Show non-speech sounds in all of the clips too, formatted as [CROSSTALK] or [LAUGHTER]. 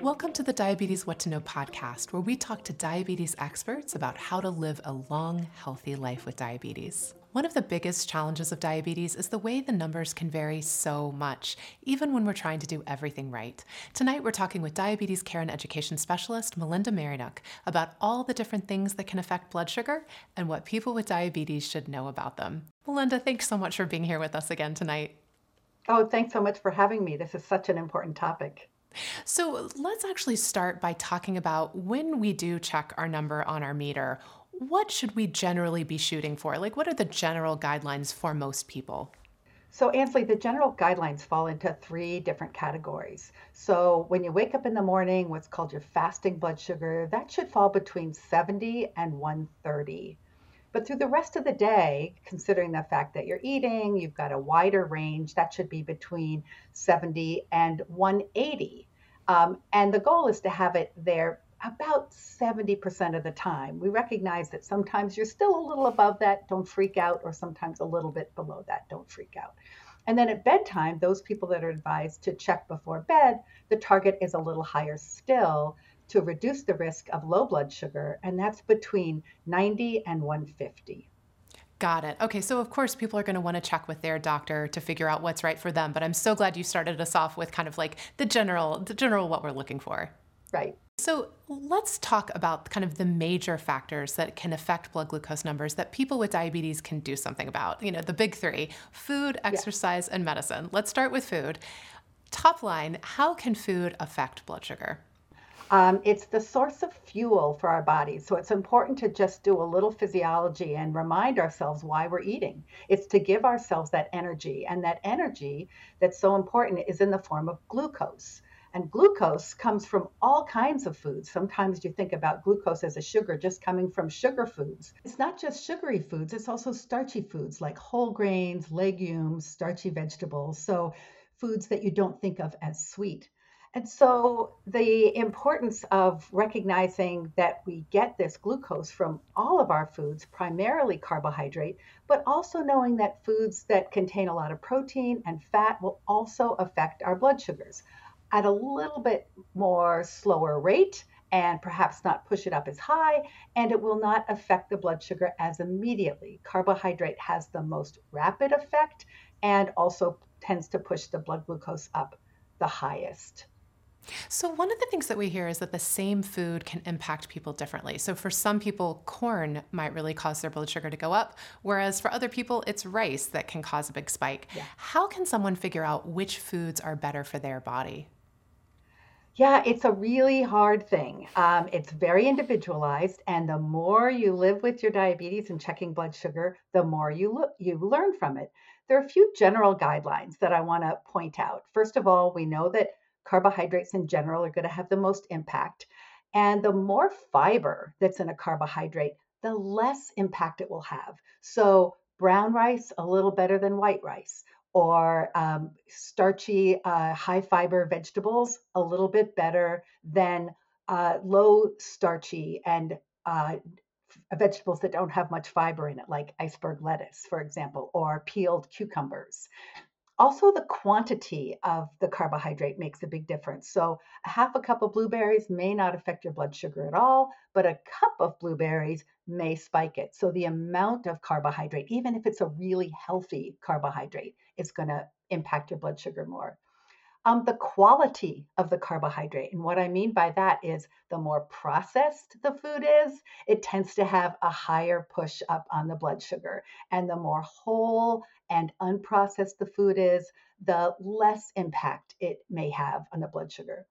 Welcome to the Diabetes What to Know podcast, where we talk to diabetes experts about how to live a long, healthy life with diabetes. One of the biggest challenges of diabetes is the way the numbers can vary so much, even when we're trying to do everything right. Tonight, we're talking with diabetes care and education specialist Melinda Maryniuk about all the different things that can affect blood sugar and what people with diabetes should know about them. Melinda, thanks so much for being here with us again tonight. Oh, thanks so much for having me. This is such an important topic. So, let's actually start by talking about when we do check our number on our meter what should we generally be shooting for? Like, what are the general guidelines for most people? So, Ansley, the general guidelines fall into three different categories. So, when you wake up in the morning, what's called your fasting blood sugar, that should fall between 70 and 130. But through the rest of the day, considering the fact that you're eating, you've got a wider range, that should be between 70 and 180. Um, and the goal is to have it there about 70% of the time. We recognize that sometimes you're still a little above that, don't freak out, or sometimes a little bit below that, don't freak out. And then at bedtime, those people that are advised to check before bed, the target is a little higher still to reduce the risk of low blood sugar, and that's between 90 and 150. Got it. Okay, so of course people are going to want to check with their doctor to figure out what's right for them, but I'm so glad you started us off with kind of like the general the general what we're looking for. Right. So let's talk about kind of the major factors that can affect blood glucose numbers that people with diabetes can do something about. You know, the big three food, exercise, yeah. and medicine. Let's start with food. Top line how can food affect blood sugar? Um, it's the source of fuel for our bodies. So it's important to just do a little physiology and remind ourselves why we're eating. It's to give ourselves that energy. And that energy that's so important is in the form of glucose. And glucose comes from all kinds of foods. Sometimes you think about glucose as a sugar just coming from sugar foods. It's not just sugary foods, it's also starchy foods like whole grains, legumes, starchy vegetables. So, foods that you don't think of as sweet. And so, the importance of recognizing that we get this glucose from all of our foods, primarily carbohydrate, but also knowing that foods that contain a lot of protein and fat will also affect our blood sugars at a little bit more slower rate and perhaps not push it up as high, and it will not affect the blood sugar as immediately. Carbohydrate has the most rapid effect and also tends to push the blood glucose up the highest. So, one of the things that we hear is that the same food can impact people differently. So, for some people, corn might really cause their blood sugar to go up, whereas for other people, it's rice that can cause a big spike. Yeah. How can someone figure out which foods are better for their body? Yeah, it's a really hard thing. Um, it's very individualized, and the more you live with your diabetes and checking blood sugar, the more you look, you learn from it. There are a few general guidelines that I want to point out. First of all, we know that carbohydrates in general are going to have the most impact, and the more fiber that's in a carbohydrate, the less impact it will have. So brown rice a little better than white rice or um, starchy, uh, high fiber vegetables a little bit better than uh, low starchy and uh, vegetables that don't have much fiber in it, like iceberg lettuce, for example, or peeled cucumbers. Also, the quantity of the carbohydrate makes a big difference. So, a half a cup of blueberries may not affect your blood sugar at all, but a cup of blueberries may spike it. So, the amount of carbohydrate, even if it's a really healthy carbohydrate, is going to impact your blood sugar more. Um, the quality of the carbohydrate. And what I mean by that is the more processed the food is, it tends to have a higher push up on the blood sugar. And the more whole and unprocessed the food is, the less impact it may have on the blood sugar.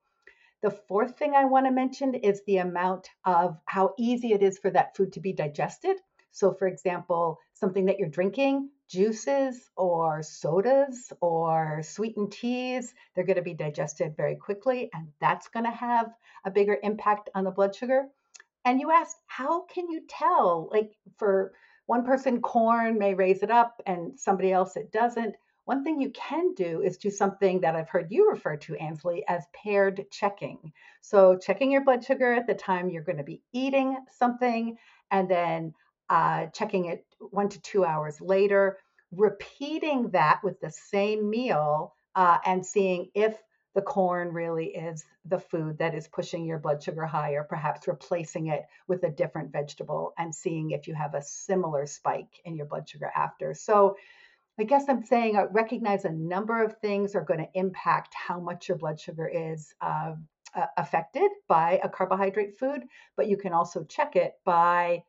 The fourth thing I want to mention is the amount of how easy it is for that food to be digested. So, for example, something that you're drinking, juices or sodas or sweetened teas, they're going to be digested very quickly, and that's going to have a bigger impact on the blood sugar. And you asked, how can you tell? Like for one person, corn may raise it up, and somebody else it doesn't. One thing you can do is do something that I've heard you refer to, Ansley, as paired checking. So, checking your blood sugar at the time you're going to be eating something, and then uh, checking it one to two hours later, repeating that with the same meal uh, and seeing if the corn really is the food that is pushing your blood sugar higher, perhaps replacing it with a different vegetable and seeing if you have a similar spike in your blood sugar after. So, I guess I'm saying uh, recognize a number of things are going to impact how much your blood sugar is uh, affected by a carbohydrate food, but you can also check it by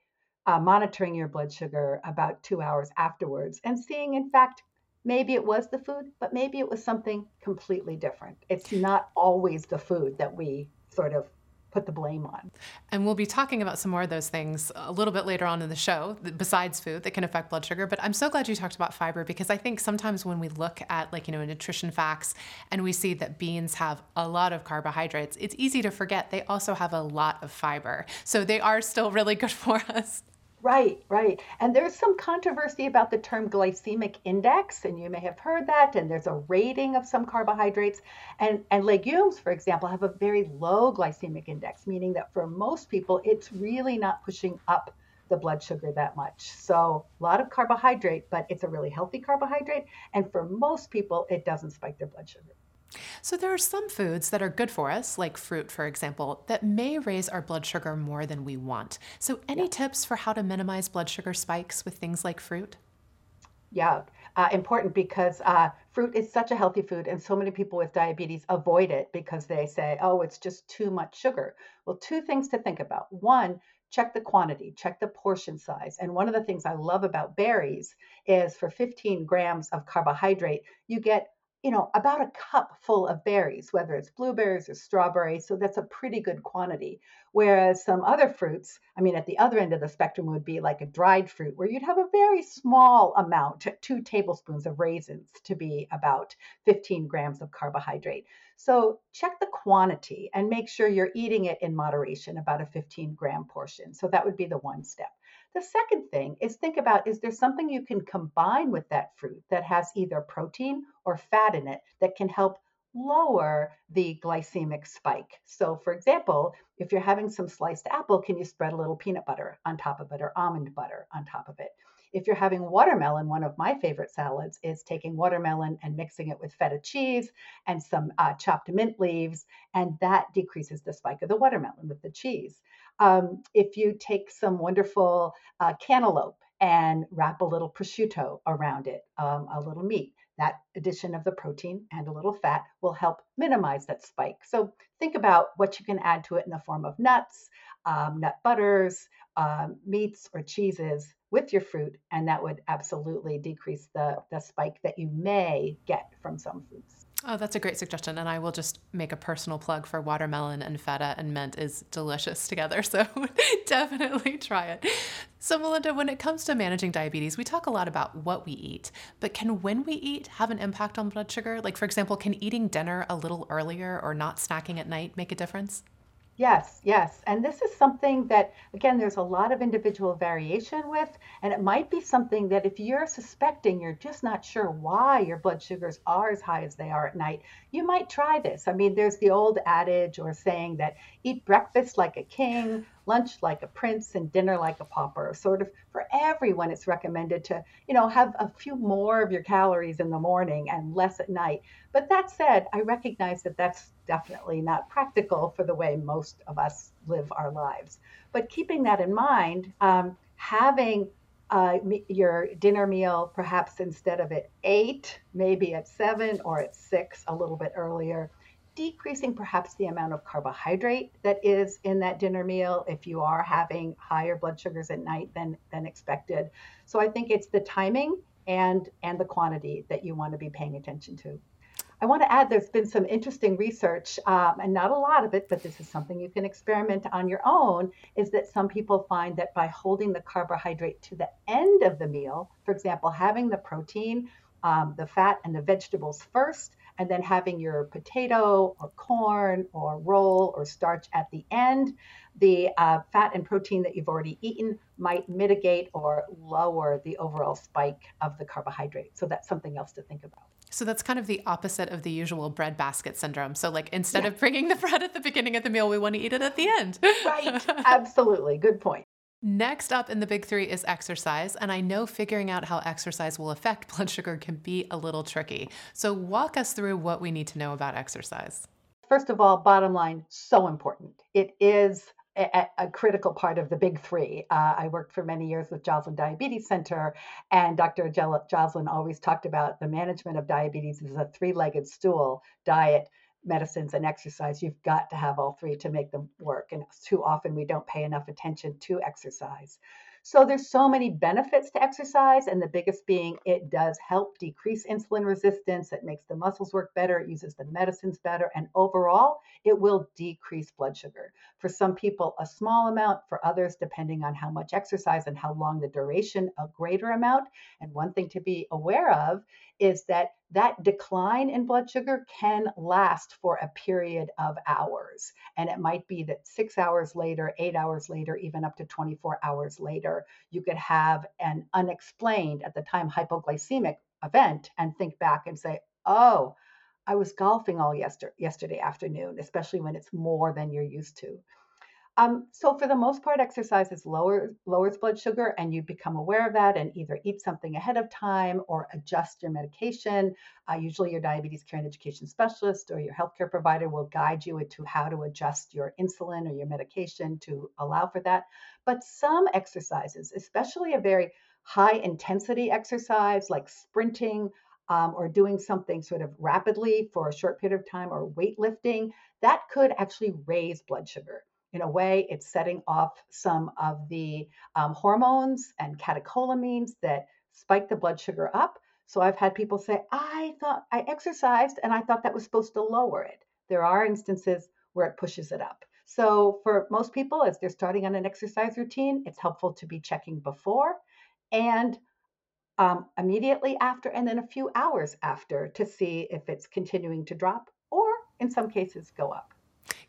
uh, monitoring your blood sugar about two hours afterwards and seeing, in fact, maybe it was the food, but maybe it was something completely different. It's not always the food that we sort of put the blame on. And we'll be talking about some more of those things a little bit later on in the show, besides food that can affect blood sugar. But I'm so glad you talked about fiber because I think sometimes when we look at like, you know, nutrition facts and we see that beans have a lot of carbohydrates, it's easy to forget they also have a lot of fiber. So they are still really good [LAUGHS] for us. Right, right. And there's some controversy about the term glycemic index, and you may have heard that. And there's a rating of some carbohydrates. And, and legumes, for example, have a very low glycemic index, meaning that for most people, it's really not pushing up the blood sugar that much. So a lot of carbohydrate, but it's a really healthy carbohydrate. And for most people, it doesn't spike their blood sugar. So, there are some foods that are good for us, like fruit, for example, that may raise our blood sugar more than we want. So, any yeah. tips for how to minimize blood sugar spikes with things like fruit? Yeah, uh, important because uh, fruit is such a healthy food, and so many people with diabetes avoid it because they say, oh, it's just too much sugar. Well, two things to think about. One, check the quantity, check the portion size. And one of the things I love about berries is for 15 grams of carbohydrate, you get you know, about a cup full of berries, whether it's blueberries or strawberries. So that's a pretty good quantity. Whereas some other fruits, I mean, at the other end of the spectrum would be like a dried fruit, where you'd have a very small amount, two tablespoons of raisins to be about 15 grams of carbohydrate. So check the quantity and make sure you're eating it in moderation, about a 15 gram portion. So that would be the one step. The second thing is think about is there something you can combine with that fruit that has either protein or fat in it that can help lower the glycemic spike. So, for example, if you're having some sliced apple, can you spread a little peanut butter on top of it or almond butter on top of it? If you're having watermelon, one of my favorite salads is taking watermelon and mixing it with feta cheese and some uh, chopped mint leaves, and that decreases the spike of the watermelon with the cheese. Um, if you take some wonderful uh, cantaloupe and wrap a little prosciutto around it, um, a little meat, that addition of the protein and a little fat will help minimize that spike. So think about what you can add to it in the form of nuts, um, nut butters, um, meats, or cheeses with your fruit, and that would absolutely decrease the, the spike that you may get from some foods. Oh, that's a great suggestion. And I will just make a personal plug for watermelon and feta and mint is delicious together. [LAUGHS] So definitely try it. So, Melinda, when it comes to managing diabetes, we talk a lot about what we eat, but can when we eat have an impact on blood sugar? Like, for example, can eating dinner a little earlier or not snacking at night make a difference? Yes, yes. And this is something that, again, there's a lot of individual variation with. And it might be something that if you're suspecting you're just not sure why your blood sugars are as high as they are at night, you might try this. I mean, there's the old adage or saying that eat breakfast like a king, lunch like a prince, and dinner like a pauper. Sort of for everyone, it's recommended to, you know, have a few more of your calories in the morning and less at night. But that said, I recognize that that's definitely not practical for the way most of us live our lives. But keeping that in mind, um, having uh, your dinner meal perhaps instead of at eight, maybe at seven or at six, a little bit earlier, decreasing perhaps the amount of carbohydrate that is in that dinner meal if you are having higher blood sugars at night than, than expected. So I think it's the timing and and the quantity that you want to be paying attention to. I want to add there's been some interesting research, um, and not a lot of it, but this is something you can experiment on your own. Is that some people find that by holding the carbohydrate to the end of the meal, for example, having the protein, um, the fat, and the vegetables first, and then having your potato or corn or roll or starch at the end, the uh, fat and protein that you've already eaten might mitigate or lower the overall spike of the carbohydrate. So that's something else to think about. So that's kind of the opposite of the usual bread basket syndrome. So, like, instead yeah. of bringing the bread at the beginning of the meal, we want to eat it at the end. right. [LAUGHS] Absolutely. Good point. Next up in the big three is exercise. And I know figuring out how exercise will affect [LAUGHS] blood sugar can be a little tricky. So, walk us through what we need to know about exercise. First of all, bottom line, so important. It is a, a critical part of the big three. Uh, I worked for many years with Joslin Diabetes Center, and Dr. Joslin always talked about the management of diabetes as a three legged stool diet, medicines and exercise, you've got to have all three to make them work. And too often we don't pay enough attention to exercise. So there's so many benefits to exercise, and the biggest being it does help decrease insulin resistance. It makes the muscles work better. It uses the medicines better, and overall, it will decrease blood sugar. For some people, a small amount. For others, depending on how much exercise and how long the duration, a greater amount. And one thing to be aware of is that that decline in blood sugar can last for a period of hours. And it might be that six hours later, eight hours later, even up to 24 hours later, you could have an unexplained, at the time, hypoglycemic event and think back and say, oh, I was golfing all yester- yesterday afternoon, especially when it's more than you're used to. Um, so for the most part, exercise lower, lowers blood sugar, and you become aware of that and either eat something ahead of time or adjust your medication. Uh, usually, your diabetes care and education specialist or your healthcare provider will guide you into how to adjust your insulin or your medication to allow for that. But some exercises, especially a very high intensity exercise like sprinting um, or doing something sort of rapidly for a short period of time or weightlifting, that could actually raise blood sugar in a way, it's setting off some of the um, hormones and catecholamines that spike the blood sugar up. So I've had people say, I thought I exercised and I thought that was supposed to lower it. There are instances where it pushes it up. So for most people, as they're starting on an exercise routine, it's helpful to be checking before and um, immediately after, and then a few hours after to see if it's continuing to drop or in some cases go up.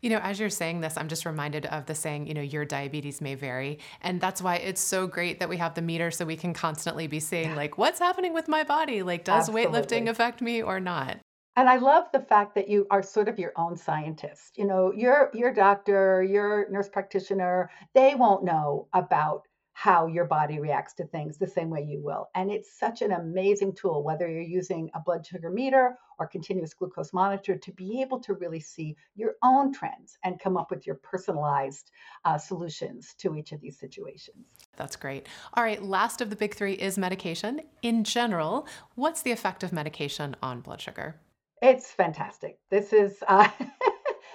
You know, as you're saying this, I'm just reminded of the saying, you know, your diabetes may vary. And that's why it's so great that we have the meter so we can constantly be seeing, yeah. like, what's happening with my body? Like, does Absolutely. weightlifting affect me or not? And I love the fact that you are sort of your own scientist. You know, your your doctor, your nurse practitioner, they won't know about how your body reacts to things the same way you will. And it's such an amazing tool, whether you're using a blood sugar meter or continuous glucose monitor, to be able to really see your own trends and come up with your personalized uh, solutions to each of these situations. That's great. All right, last of the big three is medication. In general, what's the effect of medication on blood sugar? It's fantastic. This is. Uh, [LAUGHS]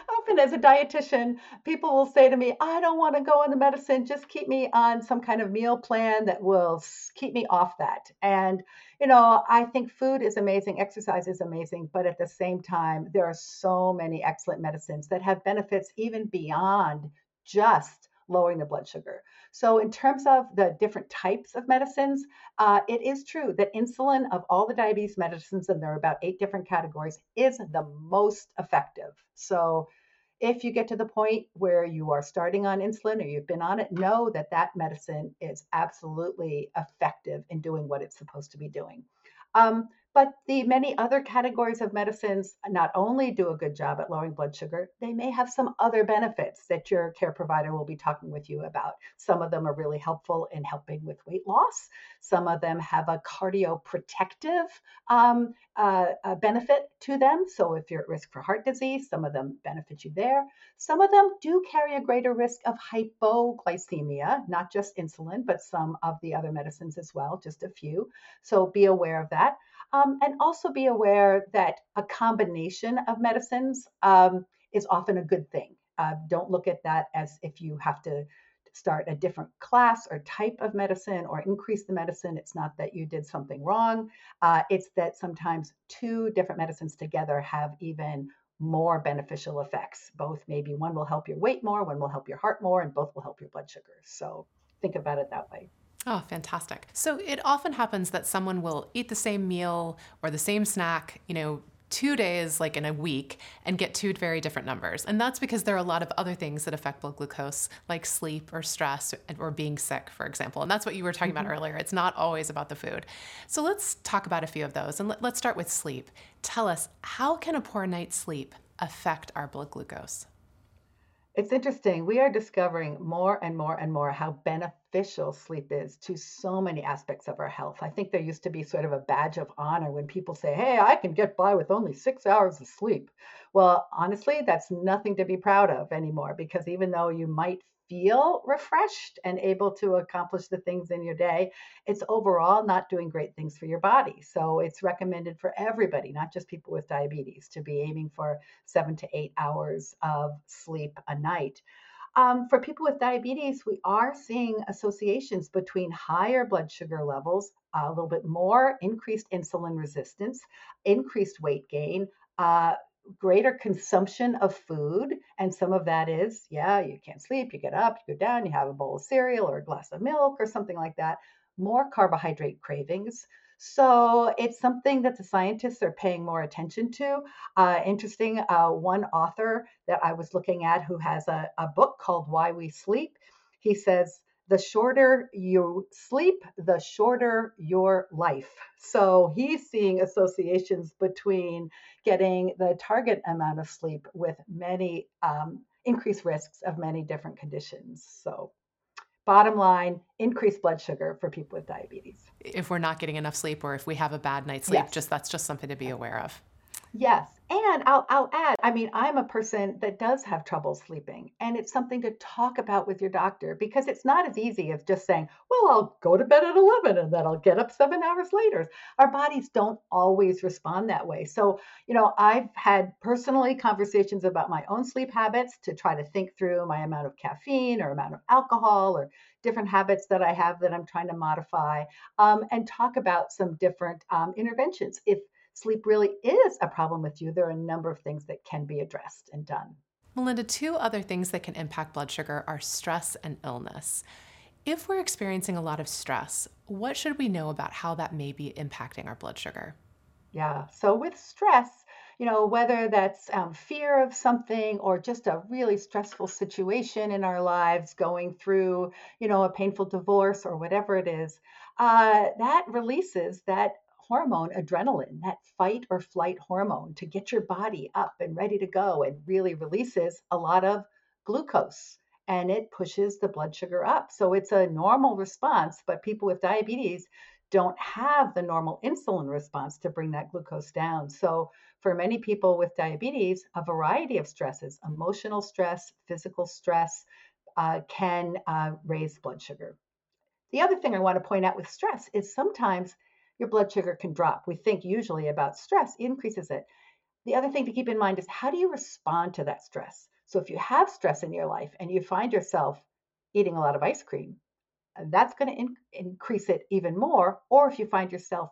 often as a dietitian, people will say to me, I don't want to go on the medicine, just keep me on some kind of meal plan that will keep me off that. And, you know, I think food is amazing, exercise is amazing, but at the same time, there are so many excellent medicines that have benefits even beyond just lowering the blood sugar. So, in terms of the different types of medicines, uh, it is true that insulin, of all the diabetes medicines, and there are about eight different categories, is the most effective. So, if you get to the point where you are starting on insulin or you've been on it, know that that medicine is absolutely effective in doing what it's supposed to be doing. Um, but the many other categories of medicines not only do a good job at lowering blood sugar, they may have some other benefits that your care provider will be talking with you about. Some of them are really helpful in helping with weight loss. Some of them have a cardioprotective um, uh, benefit to them. So if you're at risk for heart disease, some of them benefit you there. Some of them do carry a greater risk of hypoglycemia, not just insulin, but some of the other medicines as well, just a few. So be aware of that. Um, and also be aware that a combination of medicines um, is often a good thing. Uh, don't look at that as if you have to start a different class or type of medicine or increase the medicine. It's not that you did something wrong. Uh, it's that sometimes two different medicines together have even more beneficial effects. Both maybe one will help your weight more, one will help your heart more, and both will help your blood sugar. So think about it that way. Oh, fantastic. So it often happens that someone will eat the same meal or the same snack, you know, two days, like in a week, and get two very different numbers. And that's because there are a lot of other things that affect blood glucose, like sleep or stress or being sick, for example. And that's what you were talking mm-hmm. about earlier. It's not always about the food. So let's talk about a few of those. And let's start with sleep. Tell us, how can a poor night's sleep affect our blood glucose? It's interesting. We are discovering more and more and more how beneficial beneficial sleep is to so many aspects of our health. I think there used to be sort of a badge of honor when people say, Hey, I can get by with only six hours of sleep. Well, honestly, that's nothing to be proud of anymore because even though you might feel refreshed and able to accomplish the things in your day, it's overall not doing great things for your body. So it's recommended for everybody, not just people with diabetes, to be aiming for seven to eight hours of sleep a night. Um, for people with diabetes, we are seeing associations between higher blood sugar levels, a little bit more increased insulin resistance, increased weight gain, uh, greater consumption of food. And some of that is, yeah, you can't sleep, you get up, you go down, you have a bowl of cereal or a glass of milk or something like that. More carbohydrate cravings. So it's something that the scientists are paying more attention to. Uh, interesting, uh, one author that I was looking at who has a, a book called Why We Sleep, he says, the shorter you sleep, the shorter your life. So he's seeing associations between getting the target amount of sleep with many um, increased risks of many different conditions. So bottom line increased blood sugar for people with diabetes. If we're not getting enough sleep or if we have a bad night's sleep yes. just that's just something to be aware of Yes. And I'll, I'll add, I mean, I'm a person that does have trouble sleeping, and it's something to talk about with your doctor because it's not as easy as just saying, well, I'll go to bed at 11 and then I'll get up seven hours later. Our bodies don't always respond that way. So, you know, I've had personally conversations about my own sleep habits to try to think through my amount of caffeine or amount of alcohol or different habits that I have that I'm trying to modify um, and talk about some different um, interventions. If sleep really is a problem with you, there are a number of things that can be addressed and done. Melinda, two other things that can impact blood sugar are stress and illness. If we're experiencing a lot of stress, what should we know about how that may be impacting our blood sugar? Yeah, so with stress, you know, whether that's um, fear of something or just a really stressful situation in our lives, going through, you know, a painful divorce or whatever it is, uh, that releases that hormone, adrenaline, that fight or flight hormone to get your body up and ready to go and really releases a lot of glucose and it pushes the blood sugar up. So it's a normal response, but people with diabetes don't have the normal insulin response to bring that glucose down. So for many people with diabetes, a variety of stresses, emotional stress, physical stress, uh, can uh, raise blood sugar. The other thing I want to point out with stress is sometimes your blood sugar can drop. We think usually about stress increases it. The other thing to keep in mind is how do you respond to that stress? So if you have stress in your life and you find yourself eating a lot of ice cream, uh, that's going to in- increase it even more. Or if you find yourself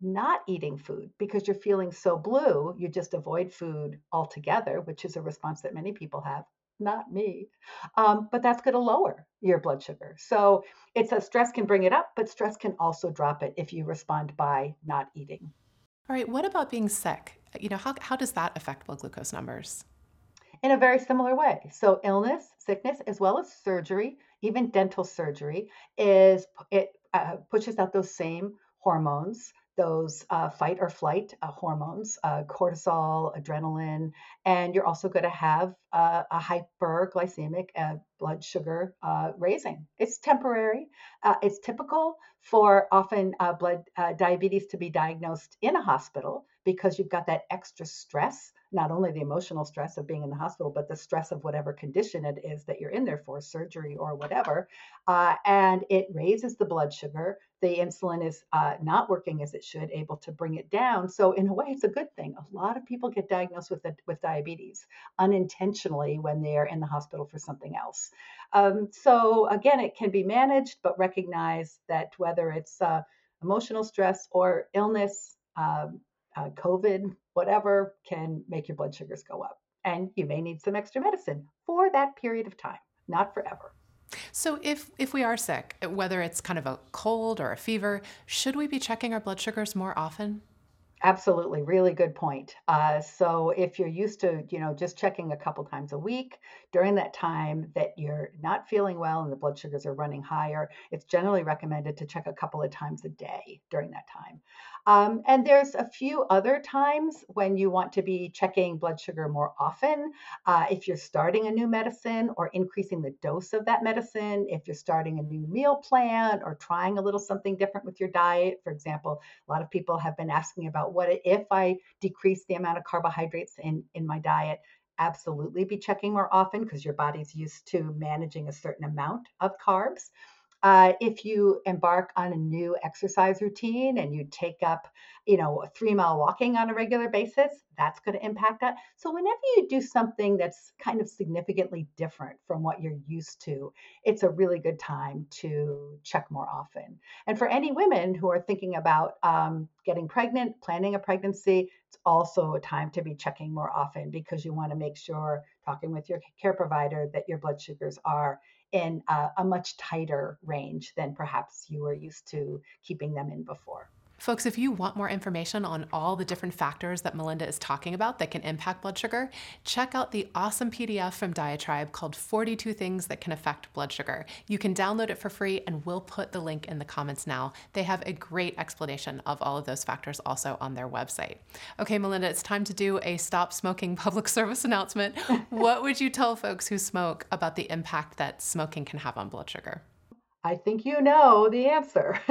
not eating food because you're feeling so blue, you just avoid food altogether, which is a response that many people have not me. Um, but that's going to lower your blood sugar. So it's a stress can bring it up, but stress can also drop it if you respond by not eating. All right. What about being sick? You know, how, how does that affect blood glucose numbers? In a very similar way. So illness, sickness, as well as surgery, even dental surgery, is it uh, pushes out those same hormones those uh, fight or flight uh, hormones, uh, cortisol, adrenaline, and you're also going to have uh, a hyperglycemic uh, blood sugar uh, raising. It's temporary. it's typical for often blood diabetes to be diagnosed in a hospital because you've got that extra stress not only the emotional stress of being in the hospital, but the stress of whatever condition it is that you're in there for, surgery or whatever. And it raises the blood sugar. The insulin is uh, not working as it should, able to bring it down. So in a way, it's a good thing. A lot of people get diagnosed with the, with diabetes unintentionally when they are in the hospital for something else. Um, so again, it can be managed, but recognize that whether it's uh, emotional stress or illness, um, uh, COVID, whatever can make your blood sugars go up. And you may need some extra medicine for that period of time, not forever. So if if we are sick, whether it's kind of a cold or a fever, should we be checking our blood sugars more often? Absolutely, really good point. Uh, so if you're used to, you know, just checking a couple times a week during that time that you're not feeling well and the blood sugars are running higher, it's generally recommended to check a couple of times a day during that time. Um, and there's a few other times when you want to be checking blood sugar more often. Uh, if you're starting a new medicine or increasing the dose of that medicine, if you're starting a new meal plan or trying a little something different with your diet. For example, a lot of people have been asking about what if I decrease the amount of carbohydrates in, in my diet absolutely be checking more often because your body's used to managing a certain amount of carbs. Uh, if you embark on a new exercise routine and you take up, you know, three mile walking on a regular basis, that's going to impact that. So whenever you do something that's kind of significantly different from what you're used to, it's a really good time to check more often. And for any women who are thinking about um, getting pregnant, planning a pregnancy, it's also a time to be checking more often because you want to make sure, talking with your care provider, that your blood sugars are in a, a much tighter range than perhaps you were used to keeping them in before. Folks, if you want more information on all the different factors that Melinda is talking about that can impact blood sugar, check out the awesome PDF from Diatribe called 42 Things That Can Affect Blood Sugar. You can download it for free, and we'll put the link in the comments now. They have a great explanation of all of those factors also on their website. Okay, Melinda, it's time to do a stop smoking [LAUGHS] public service announcement. [LAUGHS] what would you tell folks who smoke about the impact that smoking can have on blood sugar? I think you know the answer. [LAUGHS]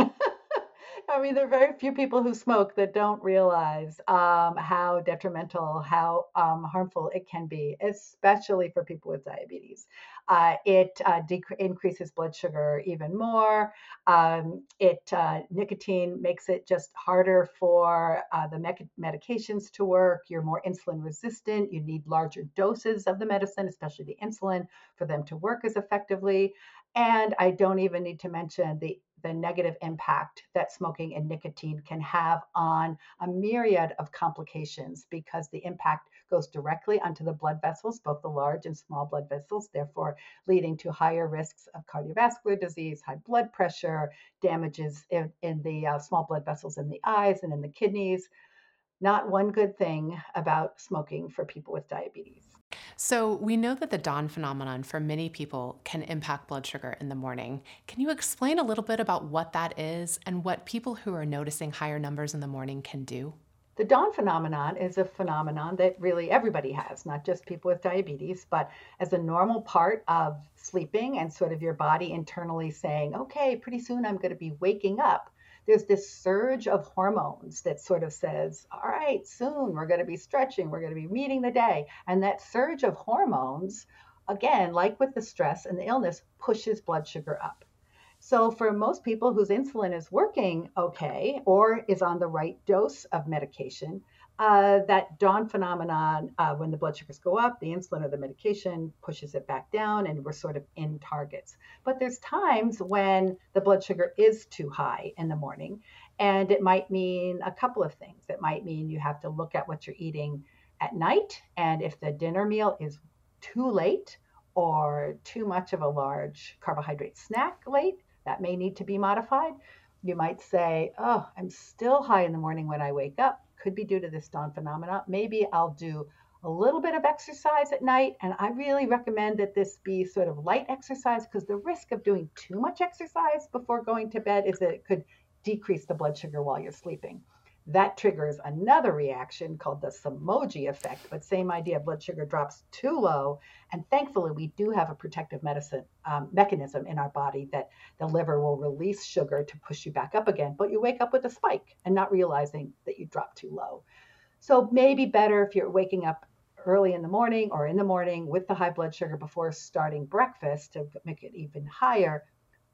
I mean, there are very few people who smoke that don't realize um, how detrimental, how um, harmful it can be, especially for people with diabetes. Uh, it uh, increases blood sugar even more. Um, it uh, nicotine makes it just harder for uh, the me- medications to work. You're more insulin resistant. You need larger doses of the medicine, especially the insulin, for them to work as effectively. And I don't even need to mention the the negative impact that smoking and nicotine can have on a myriad of complications because the impact goes directly onto the blood vessels, both the large and small blood vessels, therefore leading to higher risks of cardiovascular disease, high blood pressure, damages in, in the uh, small blood vessels in the eyes and in the kidneys. Not one good thing about smoking for people with diabetes. So, we know that the dawn phenomenon for many people can impact blood sugar in the morning. Can you explain a little bit about what that is and what people who are noticing higher numbers in the morning can do? The dawn phenomenon is a phenomenon that really everybody has, not just people with diabetes, but as a normal part of sleeping and sort of your body internally saying, okay, pretty soon I'm going to be waking up there's this surge of hormones that sort of says, all right, soon we're going to be stretching, we're going to be meeting the day. And that surge of hormones, again, like with the stress and the illness, pushes blood sugar up. So, for most people whose insulin is working okay or is on the right dose of medication, uh, that dawn phenomenon, uh, when the blood sugars go up, the insulin or the medication pushes it back down, and we're sort of in targets. But there's times when the blood sugar is too high in the morning, and it might mean a couple of things. It might mean you have to look at what you're eating at night, and if the dinner meal is too late or too much of a large carbohydrate snack late, that may need to be modified. You might say, Oh, I'm still high in the morning when I wake up could be due to this dawn phenomena. Maybe I'll do a little bit of exercise at night. And I really recommend that this be sort of light exercise because the risk of doing too much exercise before going to bed is that it could decrease the blood sugar while you're sleeping. That triggers another reaction called the Somogyi effect, but same idea. Blood sugar drops too low, and thankfully, we do have a protective medicine um, mechanism in our body that the liver will release sugar to push you back up again. But you wake up with a spike and not realizing that you dropped too low. So maybe better if you're waking up early in the morning or in the morning with the high blood sugar before starting breakfast to make it even higher.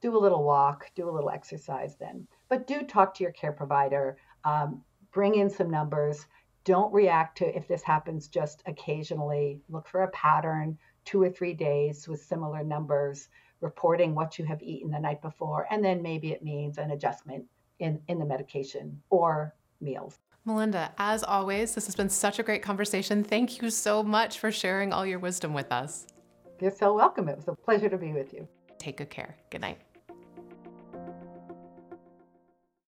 Do a little walk, do a little exercise then. But do talk to your care provider um, bring in some numbers. Don't react to if this happens just occasionally. Look for a pattern, two or three days with similar numbers, reporting what you have eaten the night before, and then maybe it means an adjustment in, in the medication or meals. Melinda, as always, this has been such a great conversation. Thank you so much for sharing all your wisdom with us. You're so welcome. It was a pleasure to be with you. Take good care. Good night.